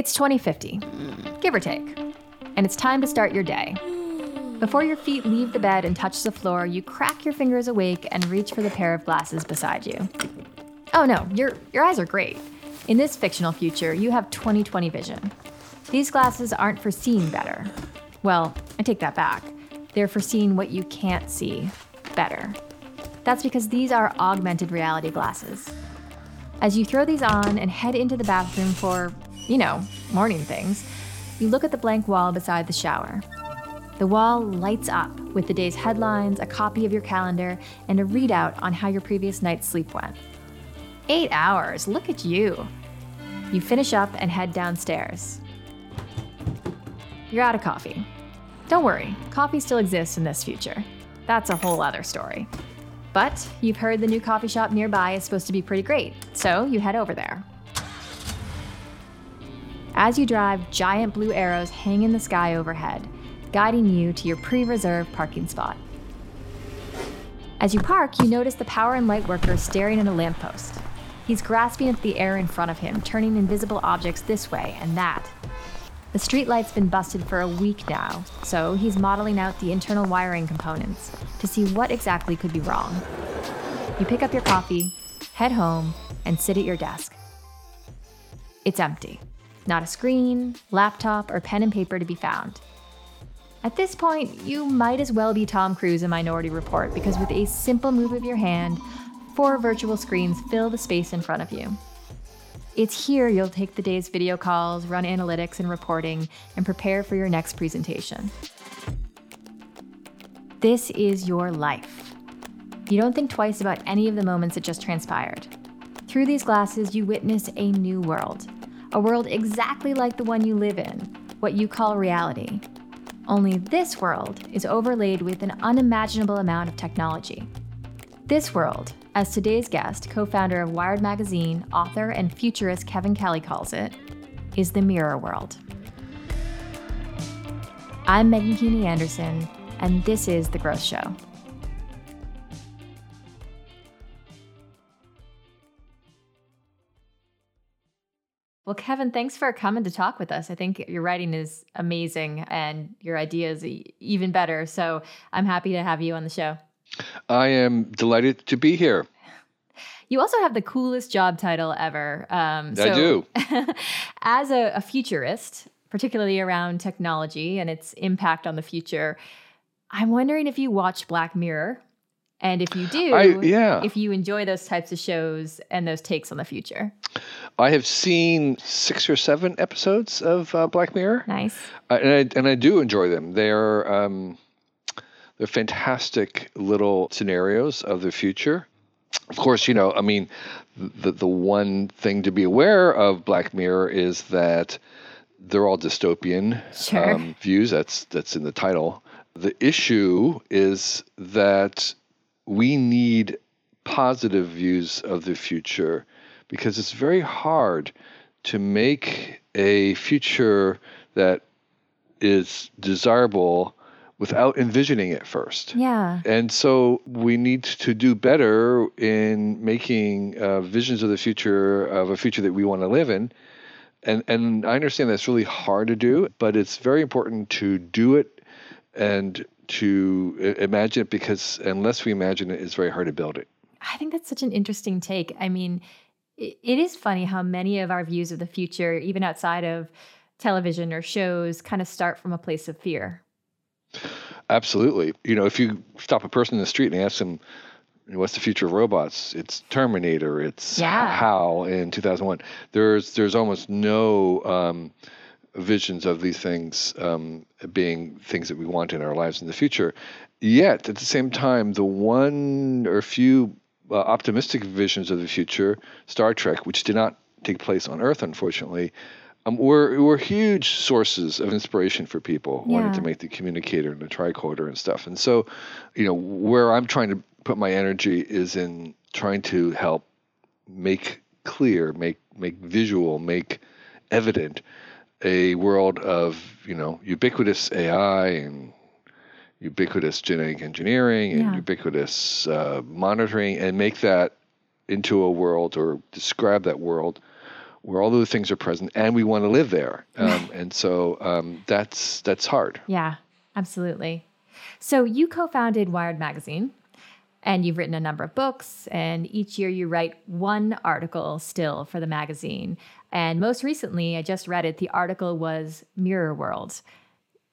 It's 2050, give or take, and it's time to start your day. Before your feet leave the bed and touch the floor, you crack your fingers awake and reach for the pair of glasses beside you. Oh no, your, your eyes are great. In this fictional future, you have 20/20 vision. These glasses aren't for seeing better. Well, I take that back. They're for seeing what you can't see better. That's because these are augmented reality glasses. As you throw these on and head into the bathroom for, you know, morning things, you look at the blank wall beside the shower. The wall lights up with the day's headlines, a copy of your calendar, and a readout on how your previous night's sleep went. Eight hours, look at you. You finish up and head downstairs. You're out of coffee. Don't worry, coffee still exists in this future. That's a whole other story. But you've heard the new coffee shop nearby is supposed to be pretty great, so you head over there. As you drive, giant blue arrows hang in the sky overhead, guiding you to your pre reserved parking spot. As you park, you notice the power and light worker staring at a lamppost. He's grasping at the air in front of him, turning invisible objects this way and that. The streetlight's been busted for a week now, so he's modeling out the internal wiring components to see what exactly could be wrong. You pick up your coffee, head home, and sit at your desk. It's empty. Not a screen, laptop, or pen and paper to be found. At this point, you might as well be Tom Cruise in Minority Report because with a simple move of your hand, four virtual screens fill the space in front of you. It's here you'll take the day's video calls, run analytics and reporting, and prepare for your next presentation. This is your life. You don't think twice about any of the moments that just transpired. Through these glasses, you witness a new world, a world exactly like the one you live in, what you call reality. Only this world is overlaid with an unimaginable amount of technology. This world, as today's guest, co founder of Wired Magazine, author, and futurist Kevin Kelly calls it, is the mirror world. I'm Meghan Keaney Anderson, and this is The Growth Show. Well, Kevin, thanks for coming to talk with us. I think your writing is amazing and your ideas even better. So I'm happy to have you on the show. I am delighted to be here. You also have the coolest job title ever. Um, so I do. as a, a futurist, particularly around technology and its impact on the future, I'm wondering if you watch Black Mirror. And if you do, I, yeah. if you enjoy those types of shows and those takes on the future. I have seen six or seven episodes of uh, Black Mirror. Nice. Uh, and, I, and I do enjoy them. They're. Um, they're fantastic little scenarios of the future. Of course, you know, I mean, the the one thing to be aware of Black Mirror is that they're all dystopian sure. um, views. That's that's in the title. The issue is that we need positive views of the future because it's very hard to make a future that is desirable without envisioning it first. Yeah. And so we need to do better in making uh, visions of the future of a future that we want to live in. And and I understand that's really hard to do, but it's very important to do it and to imagine it because unless we imagine it, it's very hard to build it. I think that's such an interesting take. I mean, it, is funny how many of our views of the future, even outside of television or shows, kind of start from a place of fear Absolutely. You know, if you stop a person in the street and ask them, what's the future of robots? It's Terminator. It's yeah. HAL in 2001. There's there's almost no um, visions of these things um, being things that we want in our lives in the future. Yet at the same time, the one or few uh, optimistic visions of the future, Star Trek, which did not take place on Earth, unfortunately, um, we're, we're huge sources of inspiration for people yeah. wanting to make the communicator and the tricorder and stuff. And so, you know, where I'm trying to put my energy is in trying to help make clear, make make visual, make evident a world of you know ubiquitous AI and ubiquitous genetic engineering and yeah. ubiquitous uh, monitoring, and make that into a world or describe that world where all those things are present, and we want to live there. Um, and so um, that's that's hard. Yeah, absolutely. So you co-founded Wired Magazine, and you've written a number of books, and each year you write one article still for the magazine. And most recently, I just read it. The article was Mirror World.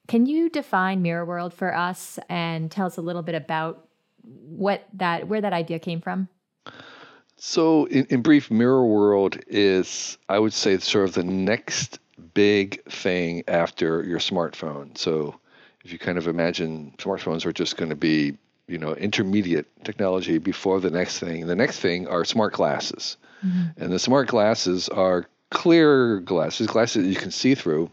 Can you define Mirror World for us and tell us a little bit about what that where that idea came from? So, in, in brief, Mirror World is, I would say, sort of the next big thing after your smartphone. So, if you kind of imagine smartphones are just going to be, you know, intermediate technology before the next thing, the next thing are smart glasses. Mm-hmm. And the smart glasses are clear glasses, glasses that you can see through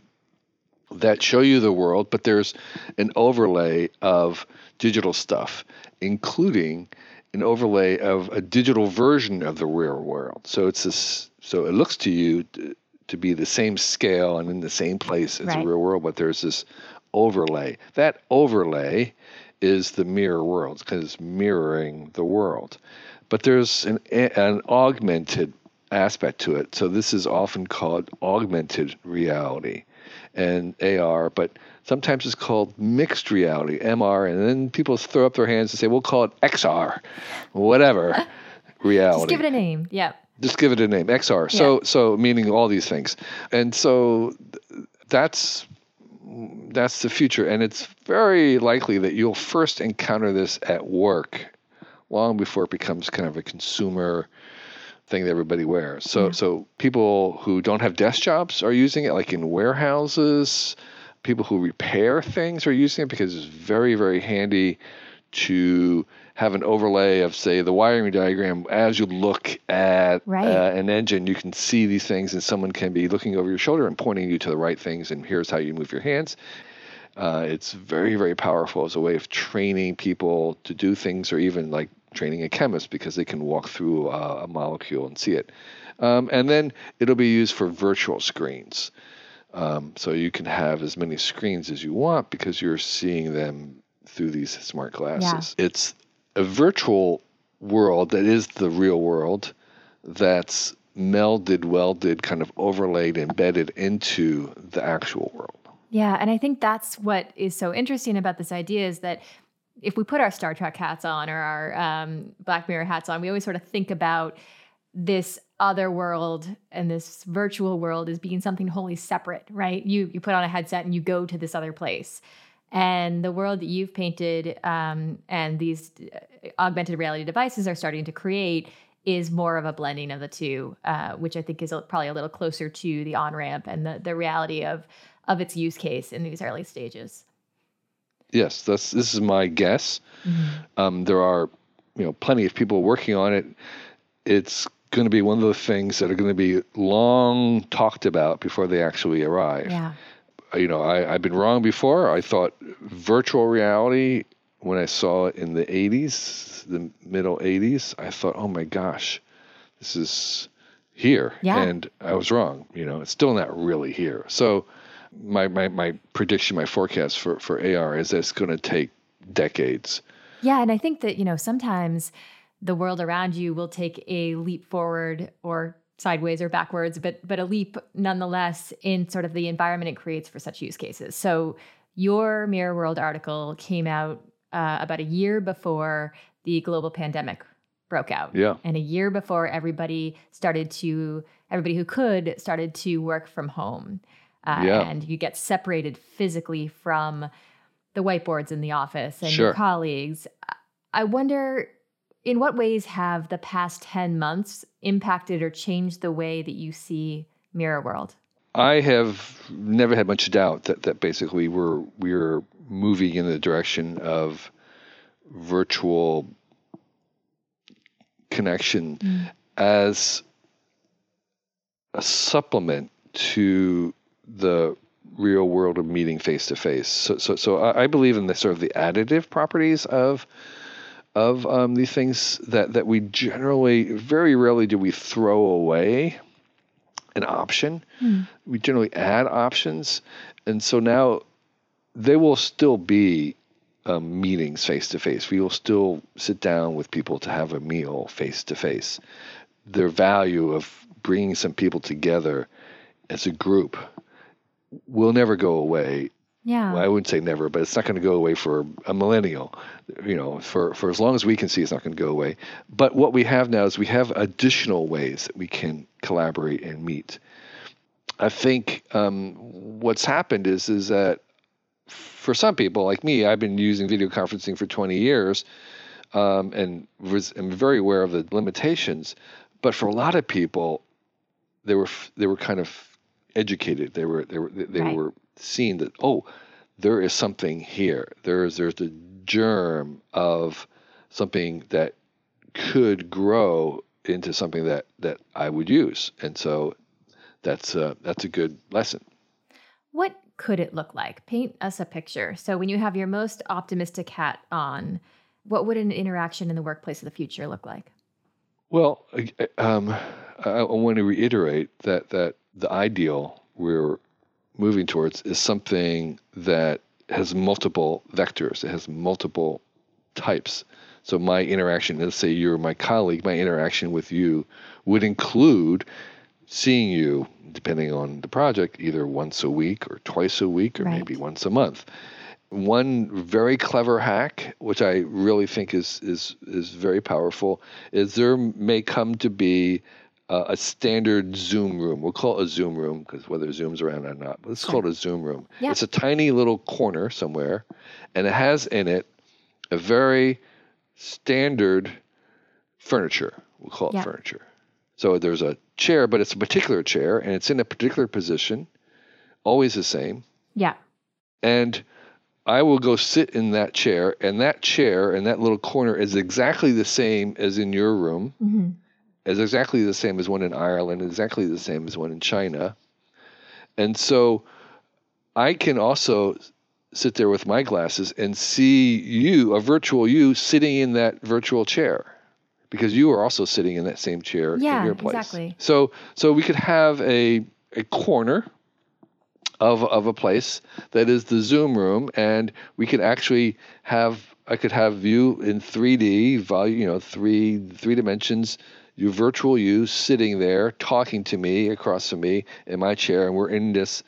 that show you the world, but there's an overlay of digital stuff, including an overlay of a digital version of the real world. So it's this. So it looks to you to, to be the same scale and in the same place as right. the real world, but there's this overlay. That overlay is the mirror world because it's mirroring the world. But there's an, an augmented aspect to it. So this is often called augmented reality and AR, but Sometimes it's called mixed reality, MR, and then people throw up their hands and say, we'll call it XR, whatever reality. Just give it a name. Yeah. Just give it a name, XR. Yeah. So, so meaning all these things, and so that's that's the future, and it's very likely that you'll first encounter this at work, long before it becomes kind of a consumer thing that everybody wears. So, yeah. so people who don't have desk jobs are using it, like in warehouses people who repair things are using it because it's very, very handy to have an overlay of, say, the wiring diagram. As you look at right. uh, an engine, you can see these things, and someone can be looking over your shoulder and pointing you to the right things, and here's how you move your hands. Uh, it's very, very powerful as a way of training people to do things, or even like training a chemist because they can walk through uh, a molecule and see it. Um, and then it'll be used for virtual screens. Um, so you can have as many screens as you want because you're seeing them through these smart glasses. Yeah. It's a virtual world that is the real world that's melded, welded, kind of overlaid, embedded into the actual world. Yeah, and I think that's what is so interesting about this idea is that if we put our Star Trek hats on or our um, Black Mirror hats on, we always sort of think about this other world and this virtual world as being something wholly separate, right? You you put on a headset and you go to this other place. And the world that you've painted um, and these uh, augmented reality devices are starting to create is more of a blending of the two, uh, which I think is probably a little closer to the on ramp and the the reality of of its use case in these early stages. Yes, that's this is my guess. Mm-hmm. Um, there are you know plenty of people working on it. It's going to be one of the things that are going to be long talked about before they actually arrive. Yeah. Uh, you know, I, I've been wrong before. I thought virtual reality, when I saw it in the 80s, the middle 80s, I thought, oh my gosh, this is here. Yeah. And I was wrong. You know, it's still not really here. So my, my, my prediction, my forecast for, for AR is that it's going to take decades. Yeah. And I think that, you know, sometimes the world around you will take a leap forward or sideways or backwards, but but a leap nonetheless in sort of the environment it creates for such use cases. So your Mirror World article came out uh, about a year before the global pandemic broke out. Yeah. And a year before everybody started to everybody who could started to work from home. Uh, yeah. and you get separated physically from the whiteboards in the office and sure. your colleagues. I wonder in what ways have the past 10 months impacted or changed the way that you see Mirror World? I have never had much doubt that, that basically we're we're moving in the direction of virtual connection mm. as a supplement to the real world of meeting face to face. So so so I believe in the sort of the additive properties of of um, these things that, that we generally, very rarely do we throw away an option. Mm. We generally add options. And so now they will still be um, meetings face to face. We will still sit down with people to have a meal face to face. Their value of bringing some people together as a group will never go away. Yeah. Well, I wouldn't say never, but it's not going to go away for a millennial. You know, for, for as long as we can see, it's not going to go away. But what we have now is we have additional ways that we can collaborate and meet. I think um, what's happened is is that for some people like me, I've been using video conferencing for 20 years, um, and was am very aware of the limitations. But for a lot of people, they were they were kind of educated. They were they were they Right. were seeing that oh, there is something here. There is there's the germ of something that could grow into something that that I would use, and so that's uh, that's a good lesson. What could it look like? Paint us a picture. So, when you have your most optimistic hat on, what would an interaction in the workplace of the future look like? Well, um, I, I want to reiterate that that the ideal we're moving towards is something that has multiple vectors. It has multiple types. So my interaction, let's say you're my colleague, my interaction with you would include seeing you, depending on the project, either once a week or twice a week or Right. maybe once a month. One very clever hack, which I really think is is is very powerful, is there may come to be uh, a standard Zoom room. We'll call it a Zoom room because whether Zoom's around or not, but let's call it a Zoom room. Yeah. It's a tiny little corner somewhere, and it has in it a very standard furniture. We'll call it Yeah. furniture. So there's a chair, but it's a particular chair, and it's in a particular position, always the same. Yeah. And I will go sit in that chair, and that chair and that little corner is exactly the same as in your room, hmm is exactly the same as one in Ireland, exactly the same as one in China. And so I can also sit there with my glasses and see you, a virtual you, sitting in that virtual chair. Because you are also sitting in that same chair Yeah, in your place. exactly. So so we could have a a corner of of a place that is the Zoom room, and we could actually have I could have you in 3D, value you know three three dimensions. You virtual you sitting there talking to me across from me in my chair, and we're in this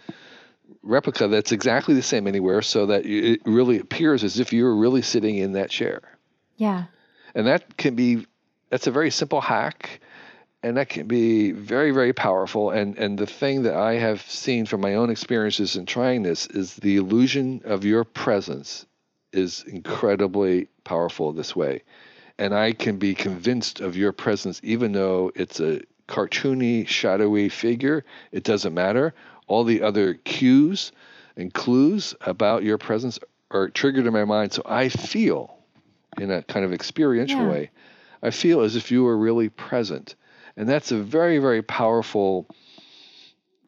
replica that's exactly the same anywhere, so that it really appears as if you're really sitting in that chair. Yeah. And that can be that's a very simple hack and that can be very very powerful and and the thing that I have seen from my own experiences in trying this is the illusion of your presence is incredibly powerful this way. And I can be convinced of your presence even though it's a cartoony shadowy figure, it doesn't matter. All the other cues and clues about your presence are triggered in my mind so I feel in a kind of experiential Yeah. way. I feel as if you were really present. And that's a very, very powerful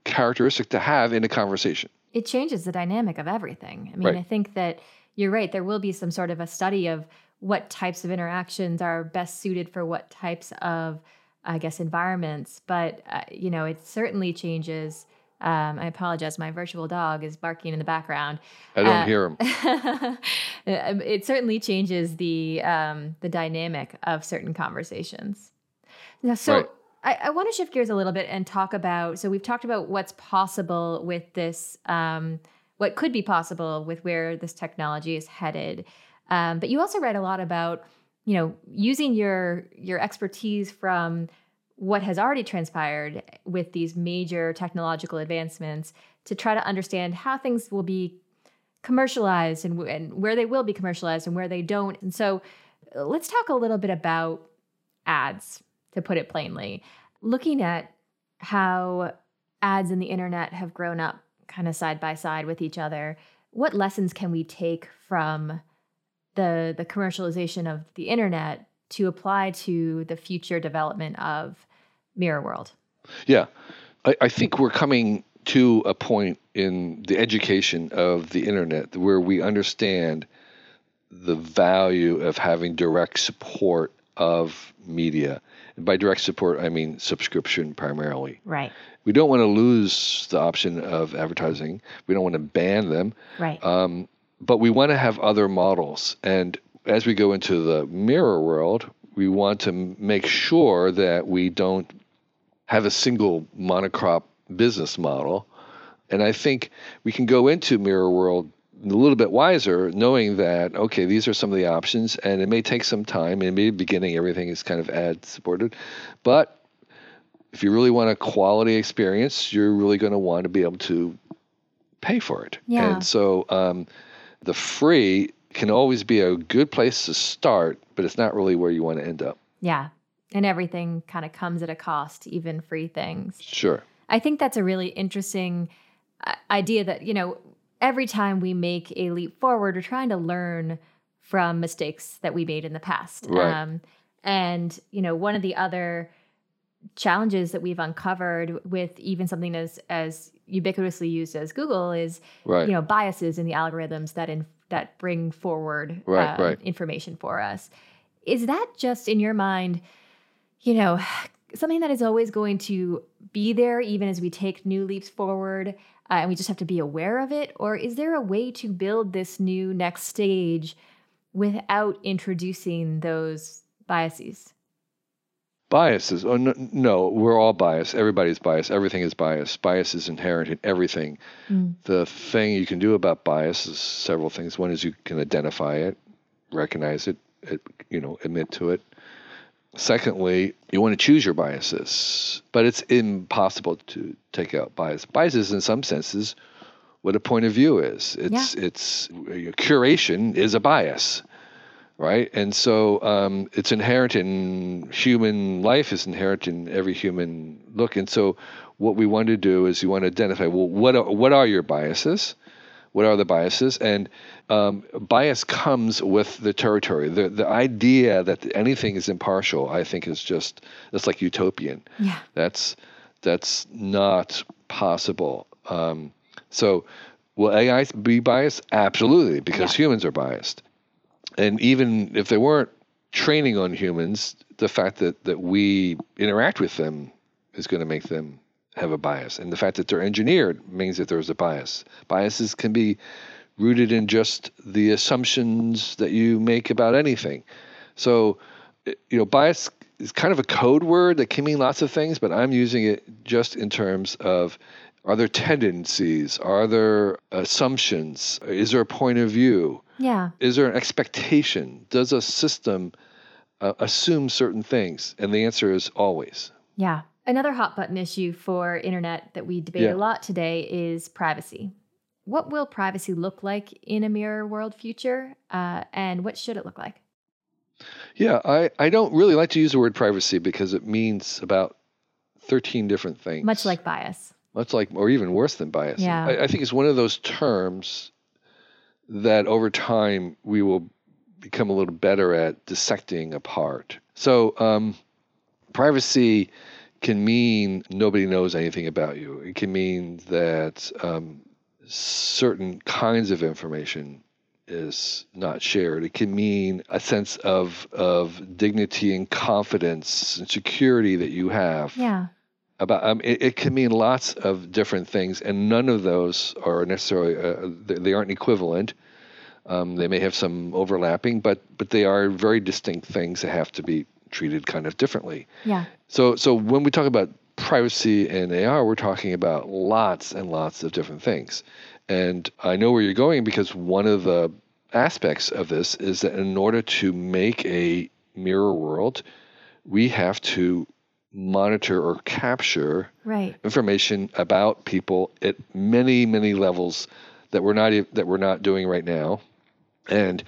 characteristic to have in a conversation. it changes the dynamic of everything. I mean, Right. I think that you're right. There will be some sort of a study of what types of interactions are best suited for what types of, I guess, environments. But, uh, you know, it certainly changes. Um, I apologize. My virtual dog is barking in the background. I don't Uh, hear him. Um, it certainly changes the um, the dynamic of certain conversations. Now, so Right. I, I want to shift gears a little bit and talk about. So we've talked about what's possible with this, um, what could be possible with where this technology is headed. Um, but you also write a lot about, you know, using your your expertise from what has already transpired with these major technological advancements to try to understand how things will be commercialized and, and where they will be commercialized and where they don't. And so uh, let's talk a little bit about ads, to put it plainly. Looking at how ads and the internet have grown up kind of side by side with each other, what lessons can we take from the the commercialization of the internet to apply to the future development of Mirror World? Yeah. I, I think we're coming to a point in the education of the internet where we understand the value of having direct support of media. And by direct support, I mean subscription primarily. Right. We don't want to lose the option of advertising. We don't want to ban them. Right. Um, but we want to have other models. And as we go into the mirror world, we want to make sure that we don't have a single monocrop business model. And I think we can go into Mirror World a little bit wiser, knowing that okay, these are some of the options, and it may take some time. In the beginning, everything is kind of ad supported, but if you really want a quality experience, you're really going to want to be able to pay for it. Yeah. And so um, the free can always be a good place to start, but it's not really where you want to end up. Yeah. And everything kind of comes at a cost, even free things. Sure. I think that's a really interesting uh, idea that, you know, every time we make a leap forward, we're trying to learn from mistakes that we made in the past. Right. Um, and, you know, one of the other challenges that we've uncovered with even something as as ubiquitously used as Google is Right. you know biases in the algorithms that in that bring forward Right, um, right. information for us. Is that just in your mind, you know, something that is always going to be there even as we take new leaps forward, uh, and we just have to be aware of it, or is there a way to build this new next stage without introducing those biases? Biases. Oh, no, no, we're all biased. Everybody's biased. Everything is biased. Bias is inherent in everything. Mm. The thing you can do about bias is several things. One is you can identify it, recognize it, it you know, admit to it. Secondly, you want to choose your biases, but it's impossible to take out bias. Biases, in some senses, what a point of view is. It's it's curation is a bias, right? And so um, it's inherent in human life. is inherent in every human look. And so what we want to do is you want to identify well what are, what are your biases what are the biases and um, bias comes with the territory the the idea that anything is impartial i think is just it's like utopian Yeah. that's that's not possible um, so will ai be biased absolutely because Yeah. humans are biased and even if they weren't training on humans the fact that that we interact with them is going to make them have a bias. And the fact that they're engineered means that there's a bias. Biases can be rooted in just the assumptions that you make about anything. So, eh, you know, bias is kind of a code word that can mean lots of things, but I'm using it just in terms of are there tendencies? Are there assumptions? Is there a point of view? Yeah. Is there an expectation? Does a system uh, assume certain things? And the answer is always. Yeah. Another hot button issue for internet that we debate Yeah. a lot today is privacy. What will privacy look like in a mirror world future? Uh, and what should it look like? Yeah, I, I don't really like to use the word privacy because it means about 13 different things. Much like bias. Much like, or even worse than bias. Yeah. I, I think it's one of those terms that over time we will become a little better at dissecting apart. So, um, privacy can mean nobody knows anything about you. It can mean that um, certain kinds of information is not shared. It can mean a sense of of dignity and confidence and security that you have Yeah. About um, it, it can mean lots of different things and none of those are necessarily uh, they, they aren't equivalent. Um, they may have some overlapping but but they are very distinct things that have to be treated kind of differently. Yeah. so so when we talk about privacy and AR we're talking about lots and lots of different things. And I know where you're going because one of the aspects of this is that in order to make a mirror world we have to monitor or capture Right. information about people at many many levels that we're not that we're not doing right now and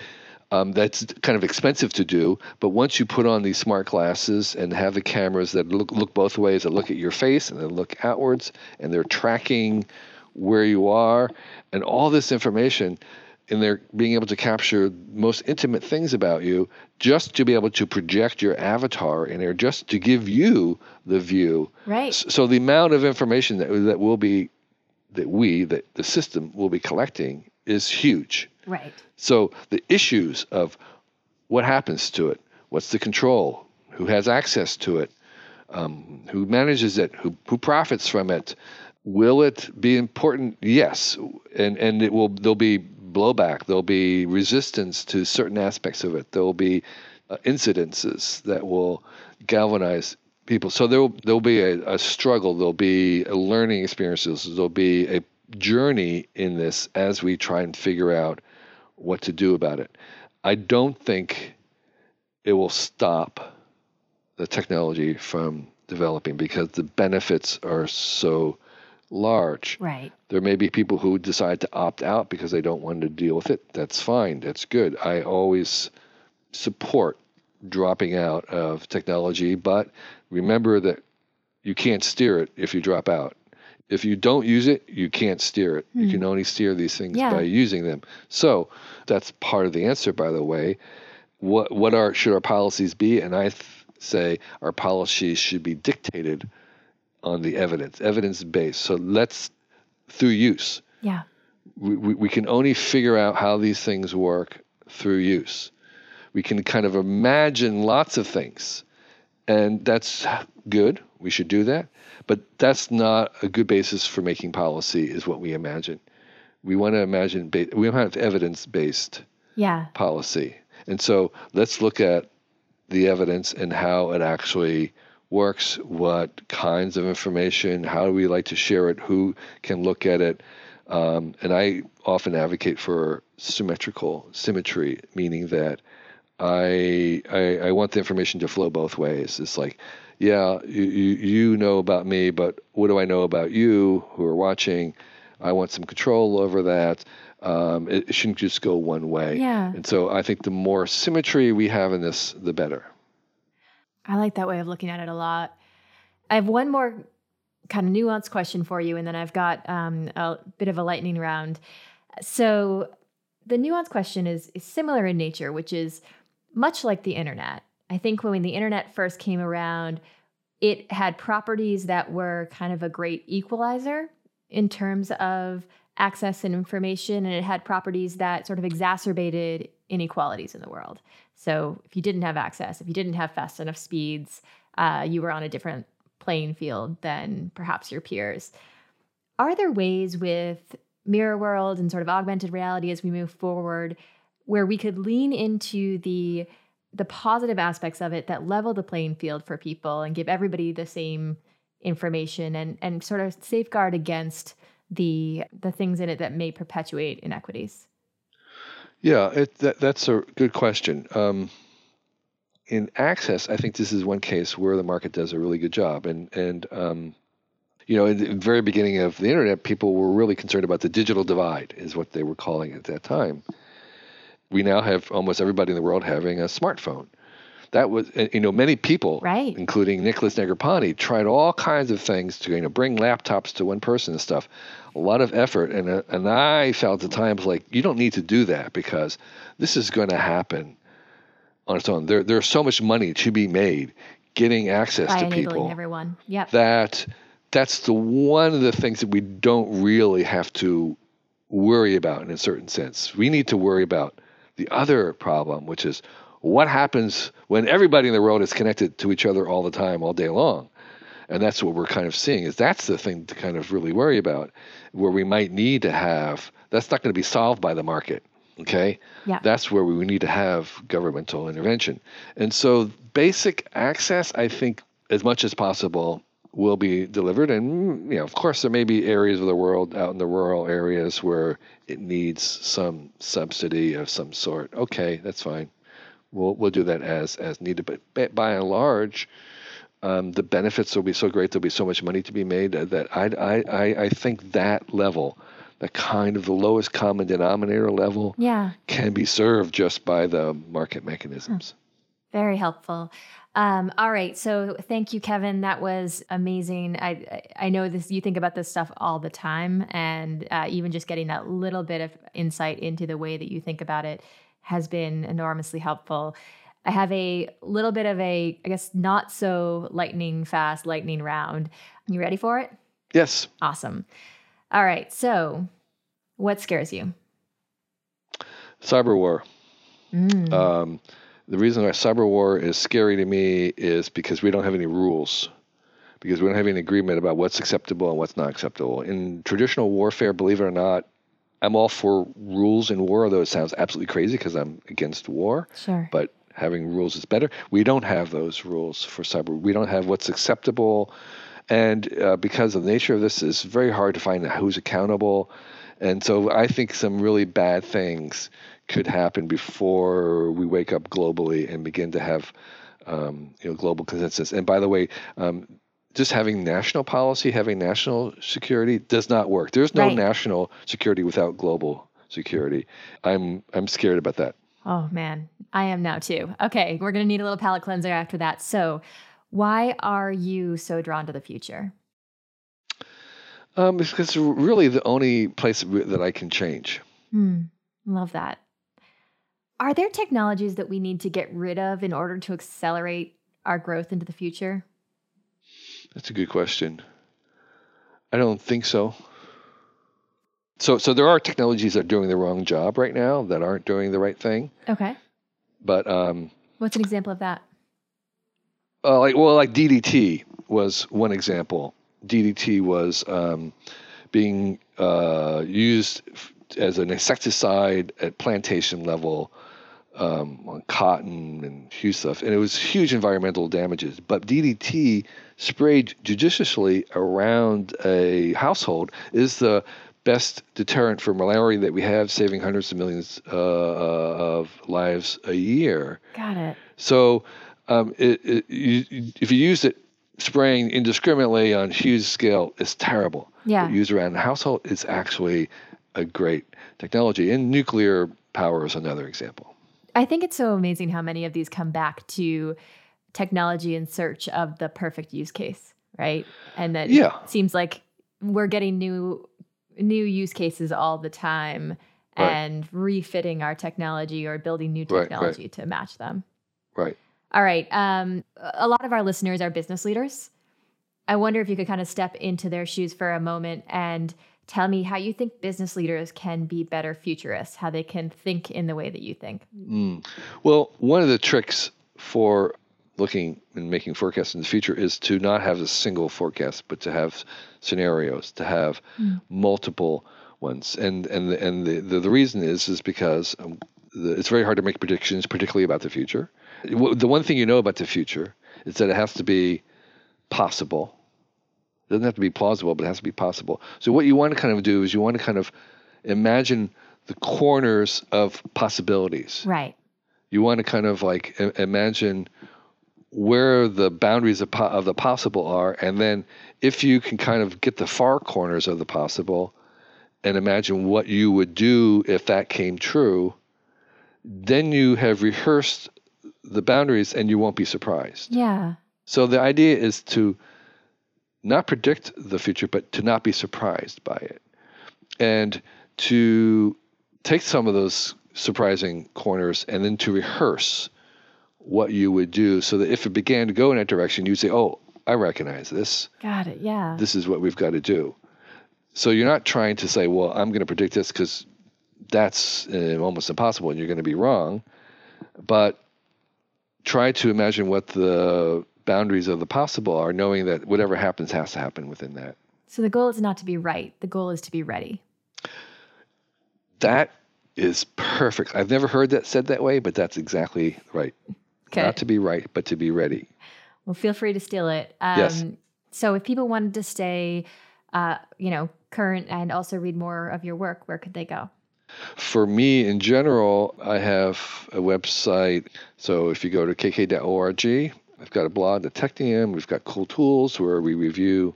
um, that's kind of expensive to do but once you put on these smart glasses and have the cameras that look look both ways that look at your face and then look outwards and they're tracking where you are and all this information and they're being able to capture most intimate things about you just to be able to project your avatar in there just to give you the view Right. So the amount of information that that will be that we that the system will be collecting is huge Right. so the issues of what happens to it what's the control who has access to it um, who manages it who, who profits from it will it be important yes and and it will there'll be blowback there'll be resistance to certain aspects of it there'll be uh, incidences that will galvanize people. So there'll there'll be a, a struggle. There'll be learning experiences. There'll be a journey in this as we try and figure out what to do about it. I don't think it will stop the technology from developing because the benefits are so large. Right. There may be people who decide to opt out because they don't want to deal with it. That's fine. That's good. I always support dropping out of technology, but remember that you can't steer it if you drop out. If you don't use it, you can't steer it. You can hmm. only steer these things Yeah. by using them. So that's part of the answer, by the way. What what are should our policies be? And I th- say our policies should be dictated on the evidence, evidence based. So let's through use. Yeah. We, we, we can only figure out how these things work through use. We can kind of imagine lots of things, and that's good. We should do that. But that's not a good basis for making policy, is what we imagine. We want to imagine, ba- we want to have evidence based Yeah. policy. And so let's look at the evidence and how it actually works, what kinds of information, how do we like to share it, who can look at it. Um, and I often advocate for symmetrical symmetry, meaning that I, I I want the information to flow both ways. It's like, yeah, you, you know about me, but what do I know about you who are watching? I want some control over that. Um, it, it shouldn't just go one way. Yeah. And so I think the more symmetry we have in this, the better. I like that way of looking at it a lot. I have one more kind of nuanced question for you, and then I've got um, a bit of a lightning round. So, the nuanced question is, is similar in nature, which is much like the internet. I think when the internet first came around, it had properties that were kind of a great equalizer in terms of access and information, and it had properties that sort of exacerbated inequalities in the world. So if you didn't have access, if you didn't have fast enough speeds, uh, you were on a different playing field than perhaps your peers. Are there ways with mirror world and sort of augmented reality as we move forward where we could lean into the the positive aspects of it that level the playing field for people and give everybody the same information and and sort of safeguard against the the things in it that may perpetuate inequities? Yeah, it, that, that's a good question. Um, in access, I think this is one case where the market does a really good job. And, and um, you know, in the very beginning of the internet, people were really concerned about the digital divide, is what they were calling it at that time. We now have almost everybody in the world having a smartphone. That was, you know, many people, Right. including Nicholas Negroponte, tried all kinds of things to, you know, bring laptops to one person and stuff. A lot of effort, and uh, and I felt at times like you don't need to do that because this is going to happen on its own. There, there's so much money to be made getting access By to people everyone. Yep. that that's the one of the things that we don't really have to worry about in a certain sense. We need to worry about the other problem, which is what happens when everybody in the world is connected to each other all the time, all day long. And that's what we're kind of seeing is that's the thing to kind of really worry about, where we might need to have that's not going to be solved by the market. Okay. Yeah. That's where we need to have governmental intervention. And so basic access, I think, as much as possible will be delivered. And, you know, of course, there may be areas of the world out in the rural areas where it needs some subsidy of some sort. Okay, that's fine. We'll, we'll do that as, as needed. But by- by and large, um, the benefits will be so great. There'll be so much money to be made that I, I, I, I think that level, the kind of the lowest common denominator level, Yeah. can be served just by the market mechanisms. Very helpful. Um, all right, so thank you, Kevin. That was amazing. I I I know this. You think about this stuff all the time, and uh, even just getting that little bit of insight into the way that you think about it has been enormously helpful. I have a little bit of a, I guess, not so lightning fast lightning round. You ready for it? Yes. Awesome. All right, so what scares you? Cyber war. Mm, Um, the reason why cyber war is scary to me is because we don't have any rules, because we don't have any agreement about what's acceptable and what's not acceptable. In traditional warfare, believe it or not, I'm all for rules in war, although it sounds absolutely crazy because I'm against war. sure. But having rules is better. We don't have those rules for cyber. We don't have what's acceptable, and uh, because of the nature of this, it's very hard to find out who's accountable. And so I think some really bad things could happen before we wake up globally and begin to have um, you know global consensus. And by the way, um, just having national policy, having national security does not work. There's no Right. national security without global security. I'm I'm scared about that. Oh man, I am now too. Okay, we're going to need a little palate cleanser after that. So, why are you so drawn to the future? Um, it's because it's really the only place that I can change. Hmm, love that. Are there technologies that we need to get rid of in order to accelerate our growth into the future? That's a good question. I don't think so. So, so there are technologies that are doing the wrong job right now that aren't doing the right thing. Okay. But um, What's an example of that? uh, like well, like DDT was one example. DDT was um, being uh, used as an insecticide at plantation level um, on cotton and huge stuff, and it was huge environmental damages. But DDT sprayed judiciously around a household is the best deterrent for malaria that we have, saving hundreds of millions uh, uh, of lives a year. Got it. So, um, it, it, you, you- if you use it spraying indiscriminately on huge scale, it's terrible. Yeah. But used around the household, it's actually a great technology. And nuclear power is another example. I think it's so amazing how many of these come back to technology in search of the perfect use case, right? And that Yeah. it seems like we're getting new new use cases all the time Right. and refitting our technology or building new Right, right. technology to match them. Right. All right. Um, a lot of our listeners are business leaders. I wonder if you could kind of step into their shoes for a moment and tell me how you think business leaders can be better futurists, how they can think in the way that you think. Mm. Well, one of the tricks for looking and making forecasts in the future is to not have a single forecast, but to have scenarios, to have Mm. multiple ones. And and the, and the, the, the reason is is because um, the, it's very hard to make predictions, particularly about the future. The one thing you know about the future is that it has to be possible. It doesn't have to be plausible, but it has to be possible. So what you want to kind of do is you want to kind of imagine the corners of possibilities Right. you want to kind of like imagine where the boundaries of, po- of the possible are and then if you can kind of get the far corners of the possible and imagine what you would do if that came true then you have rehearsed the boundaries and you won't be surprised Yeah. so the idea is to not predict the future, but to not be surprised by it, and to take some of those surprising corners and then to rehearse what you would do, so that if it began to go in that direction, you'd say, "Oh, I recognize this. Got it. Yeah. This is what we've got to do." So you're not trying to say, "Well, I'm going to predict this because that's uh, almost impossible and you're going to be wrong," but try to imagine what the boundaries of the possible are, knowing that whatever happens has to happen within that. so the goal is not to be right. The goal is to be ready. That is perfect. I've never heard that said that way, but that's exactly right. Okay. Not to be right, but to be ready. well, feel free to steal it. Um, Yes. So if people wanted to stay, uh, you know, current and also read more of your work, where could they go? For me in general, I have a website. So if you go to kk.org, I've got a blog, The Technium. We've got cool tools where we review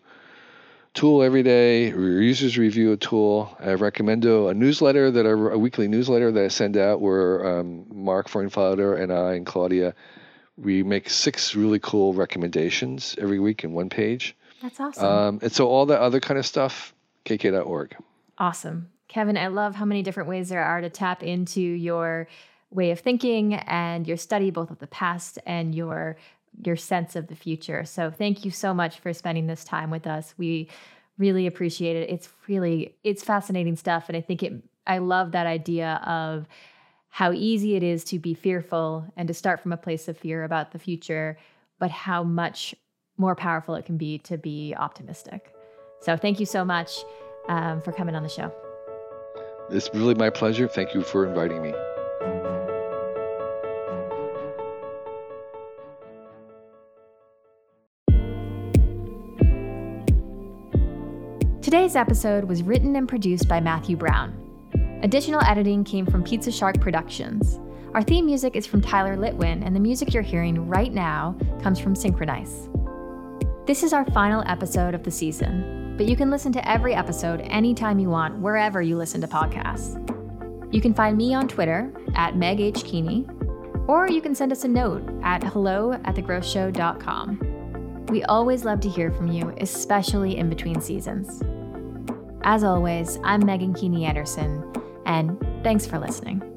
tool every day. Users review a tool. I recommend a, a newsletter that I, a weekly newsletter that I send out where um, Mark Frauenfelder and I and Claudia we make six really cool recommendations every week in one page. That's awesome. Um, and so all that other kind of stuff, kk.org. Awesome. Kevin, I love how many different ways there are to tap into your way of thinking and your study both of the past and your your sense of the future. So thank you so much for spending this time with us. We really appreciate it. It's really it's fascinating stuff and I think it I love that idea of how easy it is to be fearful and to start from a place of fear about the future, but how much more powerful it can be to be optimistic. So thank you so much um, for coming on the show. It's really my pleasure. Thank you for inviting me. Today's episode was written and produced by Matthew Brown. Additional editing came from Pizza Shark Productions. Our theme music is from Tyler Litwin, and the music you're hearing right now comes from Synchronize. This is our final episode of the season, but you can listen to every episode anytime you want, wherever you listen to podcasts. You can find me on Twitter at Meg H. Keaney, or you can send us a note at hello at thegrowthshow.com. We always love to hear from you, especially in between seasons. As always, I'm Meghan Keaney Anderson, and thanks for listening.